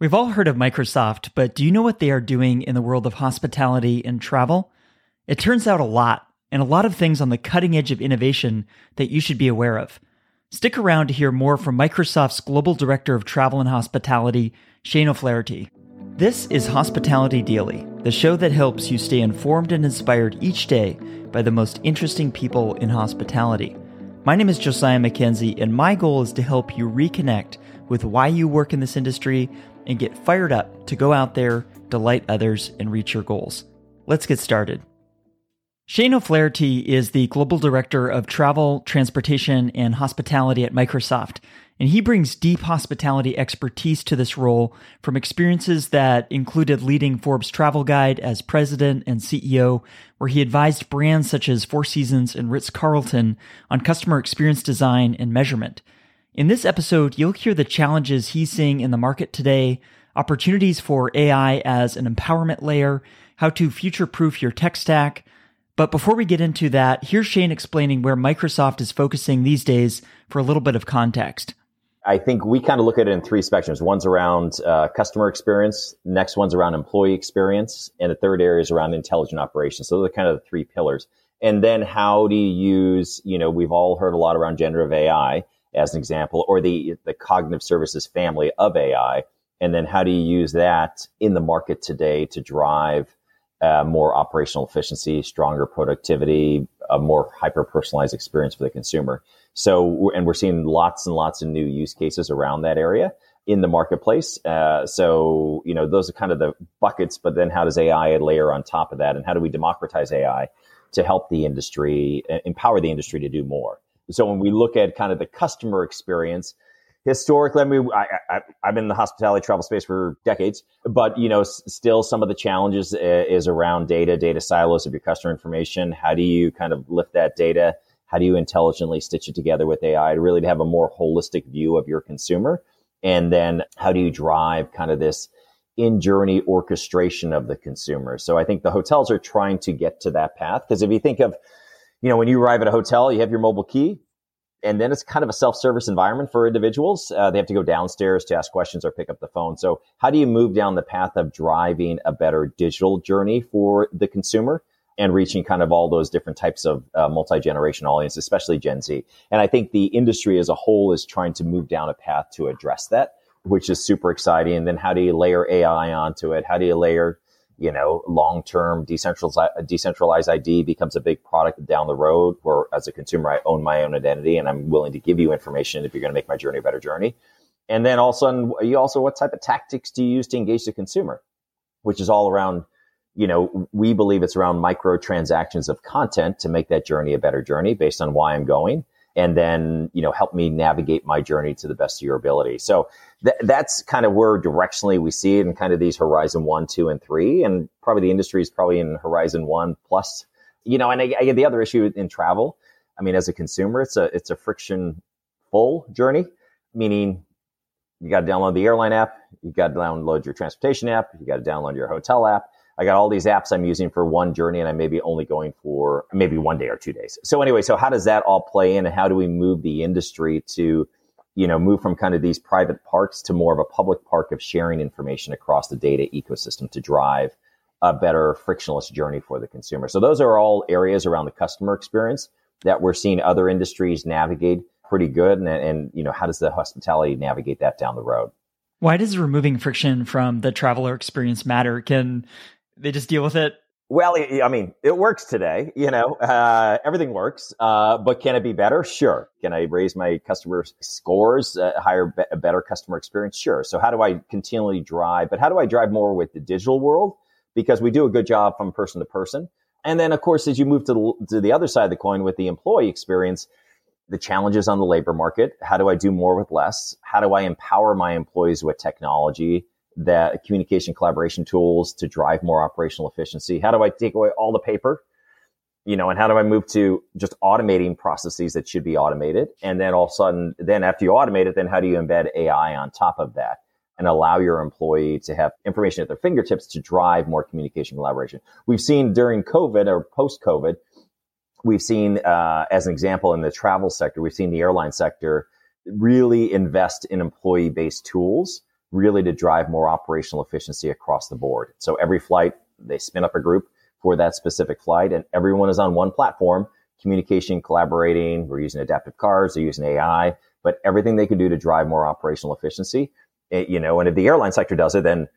We've all heard of Microsoft, but do you know what they are doing in the world of hospitality and travel? It turns out a lot, and a lot of things on the cutting edge of innovation that you should be aware of. Stick around to hear more from Microsoft's Global Director of Travel and Hospitality, Shane O'Flaherty. This is Hospitality Daily, the show that helps you stay informed and inspired each day by the most interesting people in hospitality. My name is Josiah Mackenzie, and my goal is to help you reconnect with why you work in this industry and get fired up to go out there, delight others, and reach your goals. Let's get started. Shane O'Flaherty is the Global Director of Travel, Transportation, and Hospitality at Microsoft, and he brings deep hospitality expertise to this role from experiences that included leading Forbes Travel Guide as president and CEO, where he advised brands such as Four Seasons and Ritz Carlton on customer experience design and measurement. In this episode, you'll hear the challenges he's seeing in the market today, opportunities for AI as an empowerment layer, how to future proof your tech stack. But before we get into that, here's Shane explaining where Microsoft is focusing these days for a little bit of context. I think we kind of look at it in three spectrums. One's around uh, customer experience, next one's around employee experience, and the third area is around intelligent operations. So those are kind of the three pillars. And then how do you use, you know, we've all heard a lot around generative AI as an example, or the, the cognitive services family of AI. And then how do you use that in the market today to drive uh, more operational efficiency, stronger productivity, a more hyper personalized experience for the consumer? So, and we're seeing lots and lots of new use cases around that area in the marketplace. Uh, so, you know, those are kind of the buckets, but then how does AI layer on top of that? And how do we democratize AI to help the industry, empower the industry to do more? So when we look at kind of the customer experience, historically, I mean, I, I, have been in the hospitality travel space for decades, but you know, s- still some of the challenges uh, is around data, data silos of your customer information. How do you kind of lift that data? How do you intelligently stitch it together with AI to really have a more holistic view of your consumer? And then how do you drive kind of this in journey orchestration of the consumer? So I think the hotels are trying to get to that path because if you think of you know, when you arrive at a hotel, you have your mobile key, and then it's kind of a self-service environment for individuals. Uh, they have to go downstairs to ask questions or pick up the phone. So, how do you move down the path of driving a better digital journey for the consumer and reaching kind of all those different types of uh, multi-generation audience, especially Gen Z? And I think the industry as a whole is trying to move down a path to address that, which is super exciting. And then, how do you layer AI onto it? How do you layer you know, long-term decentralized, decentralized ID becomes a big product down the road where as a consumer, I own my own identity and I'm willing to give you information if you're going to make my journey a better journey. And then also, you also, what type of tactics do you use to engage the consumer? Which is all around, you know, we believe it's around micro transactions of content to make that journey a better journey based on why I'm going. And then, you know, help me navigate my journey to the best of your ability. So th- that's kind of where directionally we see it in kind of these horizon one, two, and three. And probably the industry is probably in horizon one plus, you know, and I, I the other issue in travel. I mean, as a consumer, it's a, it's a friction full journey, meaning you got to download the airline app. You got to download your transportation app. You got to download your hotel app. I got all these apps I'm using for one journey and I may be only going for maybe one day or two days. So anyway, so how does that all play in and how do we move the industry to you know, move from kind of these private parks to more of a public park of sharing information across the data ecosystem to drive a better frictionless journey for the consumer. So those are all areas around the customer experience that we're seeing other industries navigate pretty good. And, and you know, how does the hospitality navigate that down the road? Why does removing friction from the traveler experience matter? Can they just deal with it well, I mean, it works today. You know, uh, everything works. Uh, but can it be better? Sure. Can I raise my customer scores, uh, hire a better customer experience? Sure. So how do I continually drive? But how do I drive more with the digital world? Because we do a good job from person to person. And then, of course, as you move to the, to the other side of the coin with the employee experience, the challenges on the labor market. How do I do more with less? How do I empower my employees with technology? That communication collaboration tools to drive more operational efficiency? How do I take away all the paper? You know, and how do I move to just automating processes that should be automated? And then all of a sudden, then after you automate it, then how do you embed AI on top of that and allow your employee to have information at their fingertips to drive more communication collaboration? We've seen during COVID or post COVID, we've seen, uh, as an example, in the travel sector, we've seen the airline sector really invest in employee based tools really to drive more operational efficiency across the board. So every flight, they spin up a group for that specific flight and everyone is on one platform, communication, collaborating. We're using adaptive cards. They're using AI, but everything they can do to drive more operational efficiency, it, you know, and if the airline sector does it, then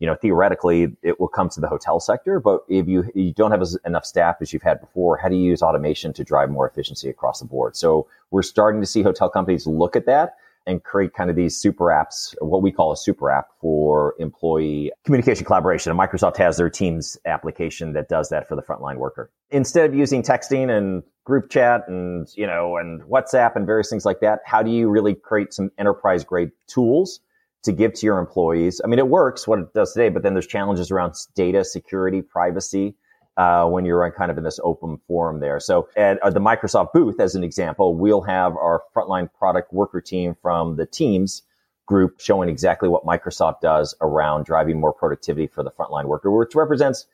you know, theoretically it will come to the hotel sector, but if you, you don't have as, enough staff as you've had before, how do you use automation to drive more efficiency across the board? So we're starting to see hotel companies look at that and create kind of these super apps, what we call a super app for employee communication collaboration. And Microsoft has their Teams application that does that for the frontline worker. Instead of using texting and group chat and, you know, and WhatsApp and various things like that, how do you really create some enterprise grade tools to give to your employees. I mean, it works what it does today, but then there's challenges around data security, privacy, uh, when you're kind of in this open forum there. So at uh, the Microsoft booth, as an example, we'll have our frontline product worker team from the teams group showing exactly what Microsoft does around driving more productivity for the frontline worker, which represents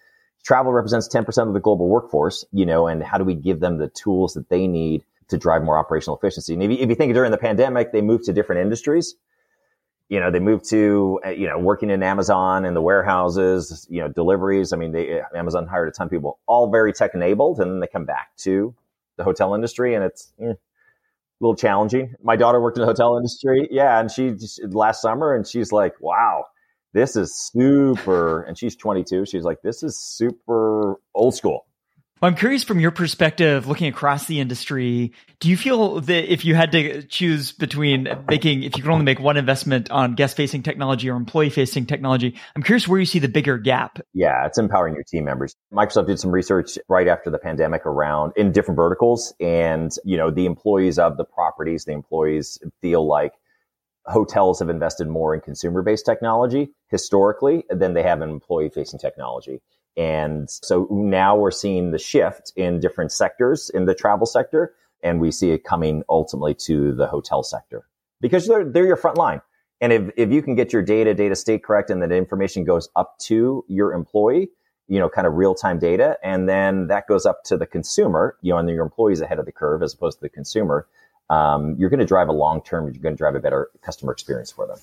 travel represents 10% of the global workforce, you know, and how do we give them the tools that they need to drive more operational efficiency? You, if you think during the pandemic, they moved to different industries you know, they moved to, uh, you know, working in Amazon and the warehouses, you know, deliveries. I mean, they, Amazon hired a ton of people, all very tech enabled. And then they come back to the hotel industry and it's eh, a little challenging. My daughter worked in the hotel industry. Yeah. And she just last summer and she's like, wow, this is super. And she's 22. She's like, this is super old school. Well, I'm curious from your perspective, looking across the industry, do you feel that if you had to choose between making, if you could only make one investment on guest facing technology or employee facing technology, I'm curious where you see the bigger gap. Yeah, it's empowering your team members. Microsoft did some research right after the pandemic around in different verticals and, you know, the employees of the properties, the employees feel like hotels have invested more in consumer based technology historically than they have in employee facing technology. And so now we're seeing the shift in different sectors in the travel sector, and we see it coming ultimately to the hotel sector because they're, they're your front line. And if, if you can get your data, data state correct and that information goes up to your employee, you know, kind of real time data, and then that goes up to the consumer, you know, and your employees ahead of the curve as opposed to the consumer, um, you're going to drive a long term, you're going to drive a better customer experience for them.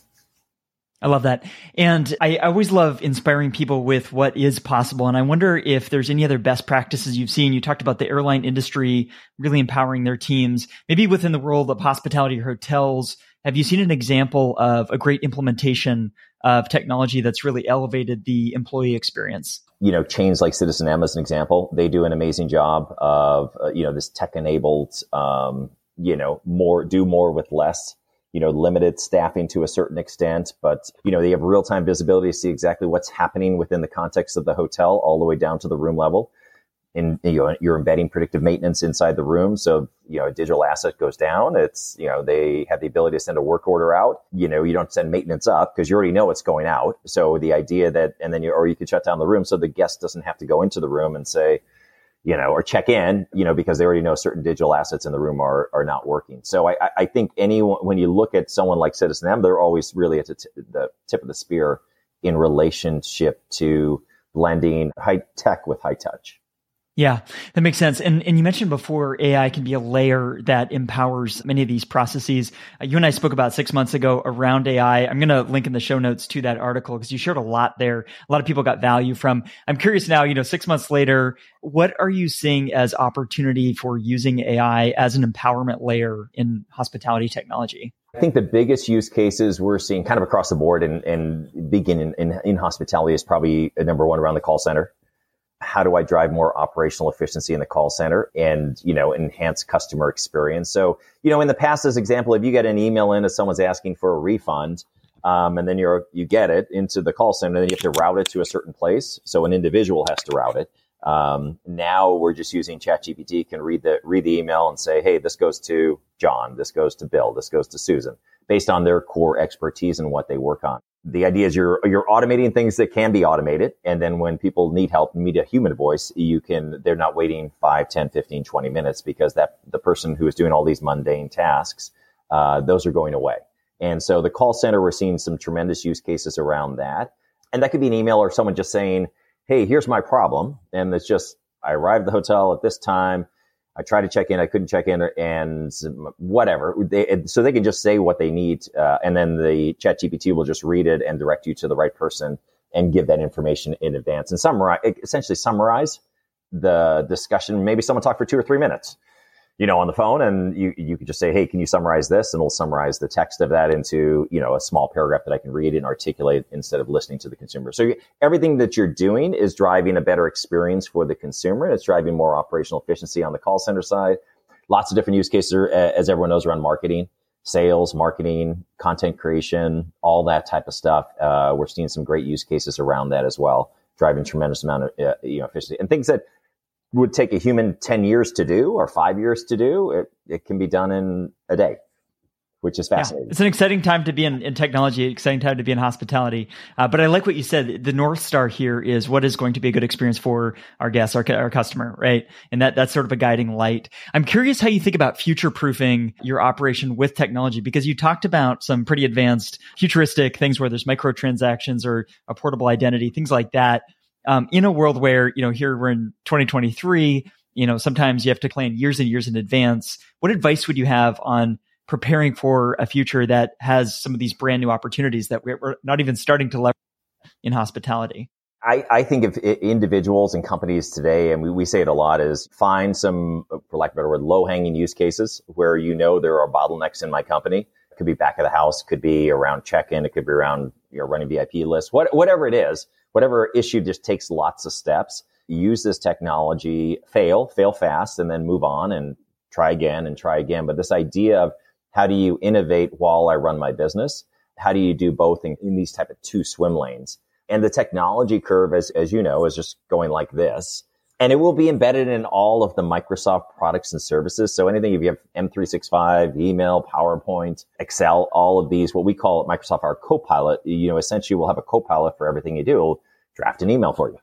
I love that. And I always love inspiring people with what is possible. And I wonder if there's any other best practices you've seen. You talked about the airline industry really empowering their teams. Maybe within the world of hospitality or hotels, have you seen an example of a great implementation of technology that's really elevated the employee experience? You know, chains like Citizen M as an example, they do an amazing job of, uh, you know, this tech enabled, um, you know, more, do more with less you know, limited staffing to a certain extent, but, you know, they have real time visibility to see exactly what's happening within the context of the hotel all the way down to the room level. And, you know, you're embedding predictive maintenance inside the room. So, you know, a digital asset goes down. It's, you know, they have the ability to send a work order out. You know, you don't send maintenance up because you already know it's going out. So the idea that, and then you, or you could shut down the room so the guest doesn't have to go into the room and say, you know, or check in, you know, because they already know certain digital assets in the room are, are not working. So I, I think anyone, when you look at someone like Citizen M, they're always really at the, t- the tip of the spear in relationship to blending high tech with high touch. Yeah, that makes sense. And and you mentioned before AI can be a layer that empowers many of these processes. Uh, you and I spoke about six months ago around AI. I'm going to link in the show notes to that article because you shared a lot there. A lot of people got value from. I'm curious now. You know, six months later, what are you seeing as opportunity for using AI as an empowerment layer in hospitality technology? I think the biggest use cases we're seeing kind of across the board and, and begin in, in, in hospitality is probably number one around the call center how do I drive more operational efficiency in the call center and, you know, enhance customer experience? So, you know, in the past, as example, if you get an email in as someone's asking for a refund, um, and then you're, you get it into the call center, then you have to route it to a certain place. So an individual has to route it. Um, now we're just using ChatGPT can read the, read the email and say, Hey, this goes to John. This goes to Bill. This goes to Susan based on their core expertise and what they work on the idea is you're you're automating things that can be automated and then when people need help need a human voice you can they're not waiting 5 10 15 20 minutes because that the person who is doing all these mundane tasks uh, those are going away. And so the call center we're seeing some tremendous use cases around that. And that could be an email or someone just saying hey here's my problem. And it's just i arrived at the hotel at this time I tried to check in, I couldn't check in, and whatever. They, so they can just say what they need, uh, and then the ChatGPT will just read it and direct you to the right person and give that information in advance and summarize, essentially summarize the discussion. Maybe someone talked for two or three minutes you know, on the phone and you, you could just say, Hey, can you summarize this? And it'll summarize the text of that into, you know, a small paragraph that I can read and articulate instead of listening to the consumer. So everything that you're doing is driving a better experience for the consumer. And It's driving more operational efficiency on the call center side. Lots of different use cases, as everyone knows, around marketing, sales, marketing, content creation, all that type of stuff. Uh, we're seeing some great use cases around that as well, driving tremendous amount of, uh, you know, efficiency and things that would take a human 10 years to do or five years to do, it, it can be done in a day, which is fascinating. Yeah, it's an exciting time to be in, in technology, exciting time to be in hospitality. Uh, but I like what you said. The North Star here is what is going to be a good experience for our guests, our, our customer, right? And that, that's sort of a guiding light. I'm curious how you think about future proofing your operation with technology because you talked about some pretty advanced futuristic things where there's microtransactions or a portable identity, things like that um, in a world where, you know, here we're in 2023, you know, sometimes you have to plan years and years in advance. What advice would you have on preparing for a future that has some of these brand new opportunities that we're not even starting to leverage in hospitality? I, I, think if individuals and companies today, and we, we say it a lot, is find some, for lack of a better word, low hanging use cases where you know there are bottlenecks in my company. It could be back of the house, could be around check in, it could be around you know, running VIP lists, what, whatever it is whatever issue just takes lots of steps. Use this technology, fail, fail fast, and then move on and try again and try again. But this idea of how do you innovate while I run my business? How do you do both in, in these type of two swim lanes? And the technology curve, as, as you know, is just going like this. And it will be embedded in all of the Microsoft products and services. So anything, if you have M365, email, PowerPoint, Excel, all of these, what we call at Microsoft our copilot, you know, essentially we'll have a copilot for everything you do. We'll draft an email for you.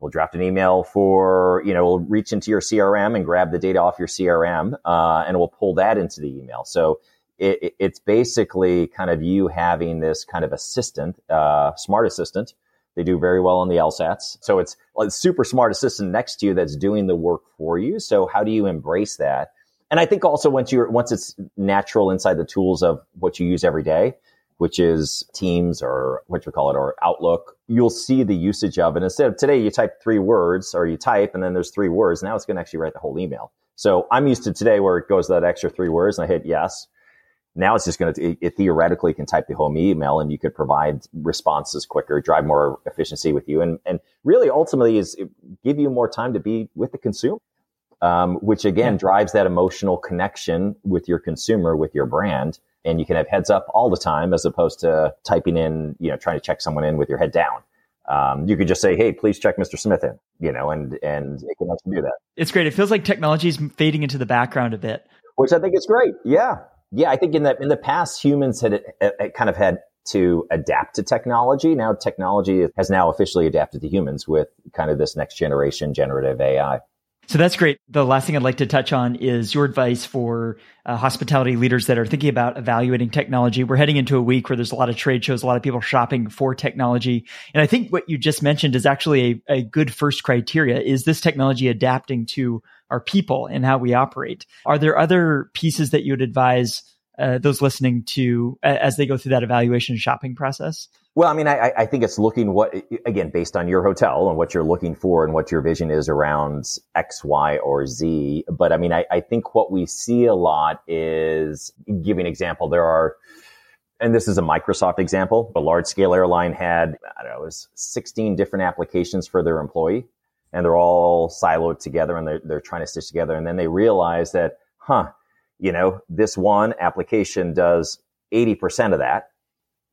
We'll draft an email for, you know, we'll reach into your CRM and grab the data off your CRM, uh, and we'll pull that into the email. So it, it's basically kind of you having this kind of assistant, uh, smart assistant they do very well on the LSATs. So it's a super smart assistant next to you that's doing the work for you. So how do you embrace that? And I think also once you're, once it's natural inside the tools of what you use every day, which is Teams or what you call it, or Outlook, you'll see the usage of it. Instead of today, you type three words or you type and then there's three words. Now it's going to actually write the whole email. So I'm used to today where it goes that extra three words and I hit yes. Now it's just going to, it, theoretically can type the home email and you could provide responses quicker, drive more efficiency with you. And, and really ultimately is give you more time to be with the consumer. Um, which again yeah. drives that emotional connection with your consumer, with your brand. And you can have heads up all the time as opposed to typing in, you know, trying to check someone in with your head down. Um, you could just say, "Hey, please check Mr. Smith in," you know, and and it can actually do that. It's great. It feels like technology is fading into the background a bit, which I think is great. Yeah, yeah, I think in the in the past, humans had, had kind of had to adapt to technology. Now technology has now officially adapted to humans with kind of this next generation generative AI. So that's great. The last thing I'd like to touch on is your advice for uh, hospitality leaders that are thinking about evaluating technology. We're heading into a week where there's a lot of trade shows, a lot of people shopping for technology. And I think what you just mentioned is actually a, a good first criteria. Is this technology adapting to our people and how we operate. Are there other pieces that you would advise uh, those listening to as they go through that evaluation shopping process? Well, I mean, I, I, think it's looking what, again, based on your hotel and what you're looking for and what your vision is around X, Y, or Z. But I mean, I, I think what we see a lot is giving example. There are, and this is a Microsoft example, a large scale airline had, I don't know, it was 16 different applications for their employee and they're all siloed together and they're, they're trying to stitch together. And then they realize that, huh, you know, this one application does 80% of that,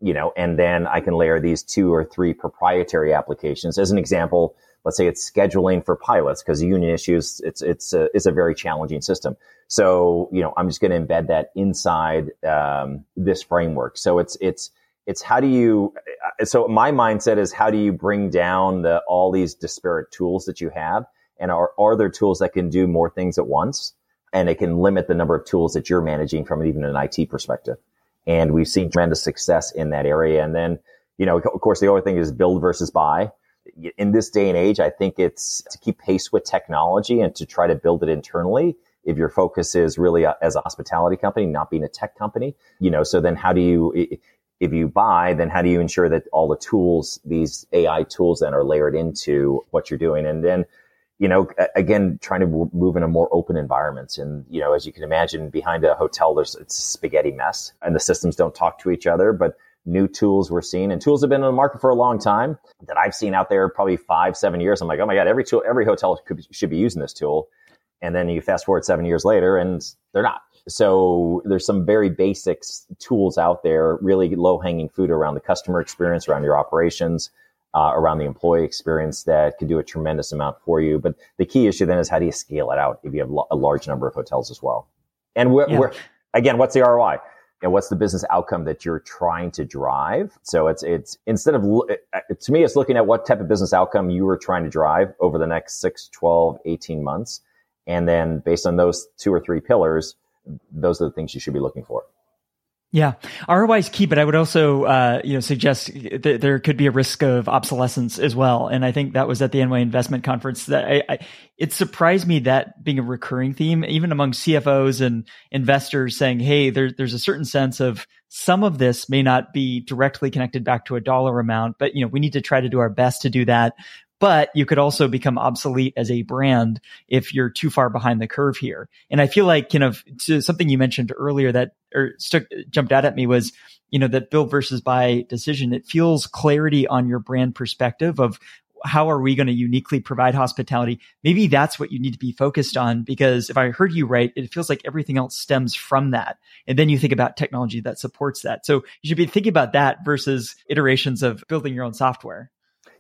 you know, and then I can layer these two or three proprietary applications. As an example, let's say it's scheduling for pilots because union issues, it's, it's a, it's a very challenging system. So, you know, I'm just going to embed that inside, um, this framework. So it's, it's, it's how do you so my mindset is how do you bring down the all these disparate tools that you have and are, are there tools that can do more things at once and it can limit the number of tools that you're managing from even an IT perspective and we've seen tremendous success in that area. And then you know of course the other thing is build versus buy. In this day and age I think it's to keep pace with technology and to try to build it internally. If your focus is really a, as a hospitality company, not being a tech company, you know, so then how do you, if you buy, then how do you ensure that all the tools, these AI tools then are layered into what you're doing? And then, you know, again, trying to move in a more open environment. And, you know, as you can imagine, behind a hotel, there's it's a spaghetti mess and the systems don't talk to each other, but new tools we're seeing and tools have been on the market for a long time that I've seen out there probably five, seven years. I'm like, oh my God, every tool, every hotel could, should be using this tool. And then you fast forward seven years later and they're not. So there's some very basics tools out there, really low hanging fruit around the customer experience, around your operations, uh, around the employee experience that could do a tremendous amount for you. But the key issue then is how do you scale it out if you have a large number of hotels as well? And we're, yeah. we're again, what's the ROI? And what's the business outcome that you're trying to drive? So it's, it's instead of, to me, it's looking at what type of business outcome you are trying to drive over the next 6, 12, 18 months. And then based on those two or three pillars, those are the things you should be looking for. Yeah, ROI is key, but I would also, uh, you know, suggest that there could be a risk of obsolescence as well. And I think that was at the NYU Investment Conference that I, I, it surprised me that being a recurring theme, even among CFOs and investors, saying, "Hey, there, there's a certain sense of some of this may not be directly connected back to a dollar amount, but you know, we need to try to do our best to do that but you could also become obsolete as a brand if you're too far behind the curve here. And I feel like, kind of, something you mentioned earlier that or stuck, jumped out at me was, you know, that build versus buy decision. It feels clarity on your brand perspective of how are we going to uniquely provide hospitality? Maybe that's what you need to be focused on because if I heard you right, it feels like everything else stems from that. And then you think about technology that supports that. So you should be thinking about that versus iterations of building your own software.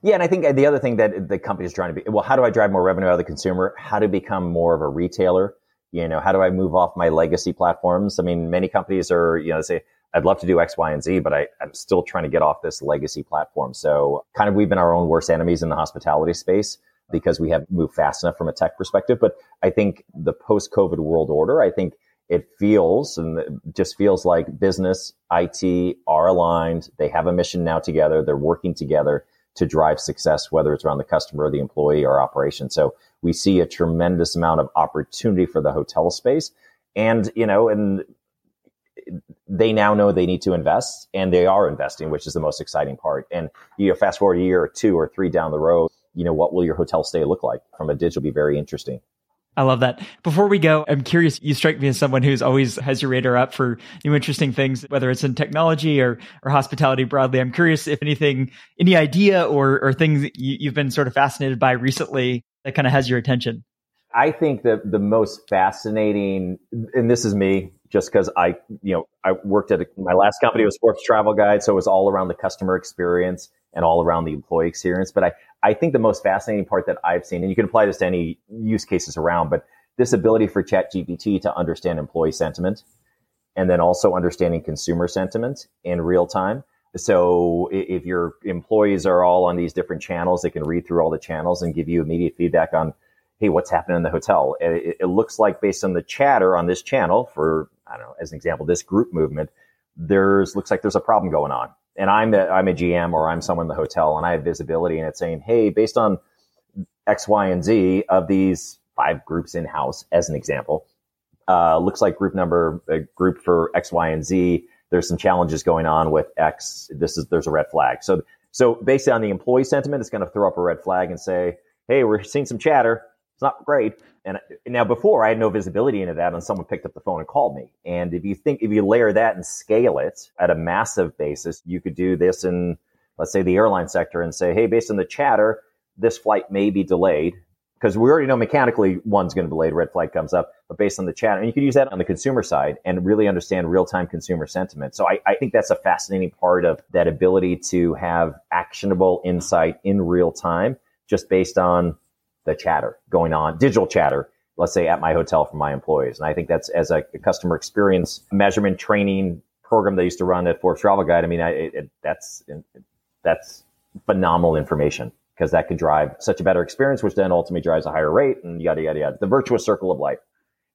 Yeah, and I think uh, the other thing that uh, the company is trying to be, well, how do I drive more revenue out of the consumer? How to become more of a retailer? You know, how do I move off my legacy platforms? I mean, many companies are, you know, say, I'd love to do X, Y, and Z, but I, I'm still trying to get off this legacy platform. So kind of we've been our own worst enemies in the hospitality space because we have moved fast enough from a tech perspective. But I think the post COVID world order, I think it feels and it just feels like business, IT are aligned. They have a mission now together. They're working together to drive success, whether it's around the customer or the employee or operation. So we see a tremendous amount of opportunity for the hotel space. And, you know, and they now know they need to invest and they are investing, which is the most exciting part. And you know, fast forward a year or two or three down the road, you know, what will your hotel stay look like from a digital be very interesting. I love that. Before we go, I'm curious. You strike me as someone who's always has your radar up for new interesting things, whether it's in technology or, or hospitality broadly. I'm curious if anything, any idea or, or things you, you've been sort of fascinated by recently that kind of has your attention. I think that the most fascinating, and this is me, just because I, you know, I worked at a, my last company was Forbes Travel Guide, so it was all around the customer experience and all around the employee experience. But I, I think the most fascinating part that I've seen, and you can apply this to any use cases around, but this ability for ChatGPT to understand employee sentiment and then also understanding consumer sentiment in real time. So if your employees are all on these different channels, they can read through all the channels and give you immediate feedback on, hey, what's happening in the hotel? It, it looks like based on the chatter on this channel for, I don't know, as an example, this group movement, there's looks like there's a problem going on and I'm a, I'm a GM or I'm someone in the hotel and I have visibility and it's saying, hey, based on X, Y, and Z of these five groups in house, as an example, uh, looks like group number, a group for X, Y, and Z. There's some challenges going on with X. This is there's a red flag. So so based on the employee sentiment, it's going to throw up a red flag and say, hey, we're seeing some chatter. It's not great. And now before I had no visibility into that and someone picked up the phone and called me. And if you think, if you layer that and scale it at a massive basis, you could do this in, let's say the airline sector and say, Hey, based on the chatter, this flight may be delayed because we already know mechanically one's going to be delayed, red flag comes up, but based on the chatter, and you could use that on the consumer side and really understand real time consumer sentiment. So I, I, think that's a fascinating part of that ability to have actionable insight in real time just based on the chatter going on, digital chatter, let's say at my hotel for my employees. And I think that's as a, customer experience measurement training program they used to run at Forbes Travel Guide. I mean, I, it, that's, that's phenomenal information because that could drive such a better experience, which then ultimately drives a higher rate and yada, yada, yada. The virtuous circle of life.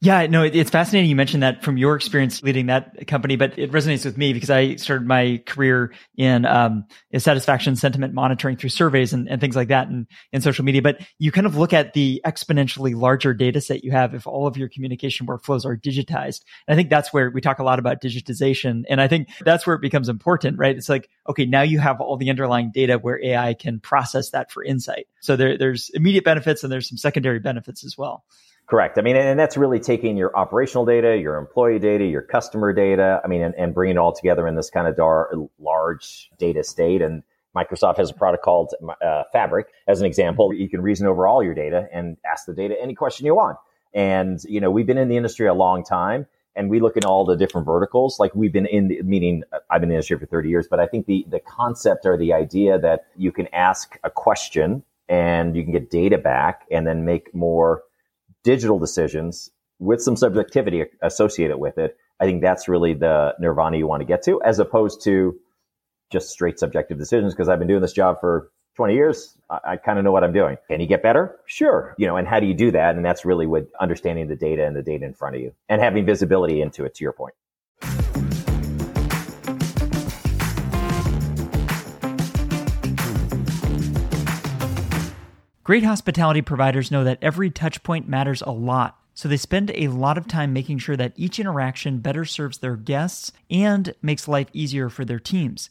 Yeah, no, it's fascinating. You mentioned that from your experience leading that company, but it resonates with me because I started my career in, um, satisfaction sentiment monitoring through surveys and, and things like that and in social media. But you kind of look at the exponentially larger data set you have if all of your communication workflows are digitized. And I think that's where we talk a lot about digitization. And I think that's where it becomes important, right? It's like, okay, now you have all the underlying data where AI can process that for insight. So there, there's immediate benefits and there's some secondary benefits as well. Correct. I mean, and that's really taking your operational data, your employee data, your customer data. I mean, and, and bringing it all together in this kind of dar- large data state. And Microsoft has a product called uh, Fabric, as an example. You can reason over all your data and ask the data any question you want. And you know, we've been in the industry a long time, and we look at all the different verticals. Like we've been in the meaning, I've been in the industry for 30 years, but I think the the concept or the idea that you can ask a question and you can get data back, and then make more digital decisions with some subjectivity associated with it, I think that's really the nirvana you want to get to, as opposed to just straight subjective decisions. Because I've been doing this job for 20 years, I, I kind of know what I'm doing. Can you get better? Sure. You know, and how do you do that? And that's really with understanding the data and the data in front of you and having visibility into it, to your point. Great hospitality providers know that every touchpoint matters a lot, so they spend a lot of time making sure that each interaction better serves their guests and makes life easier for their teams.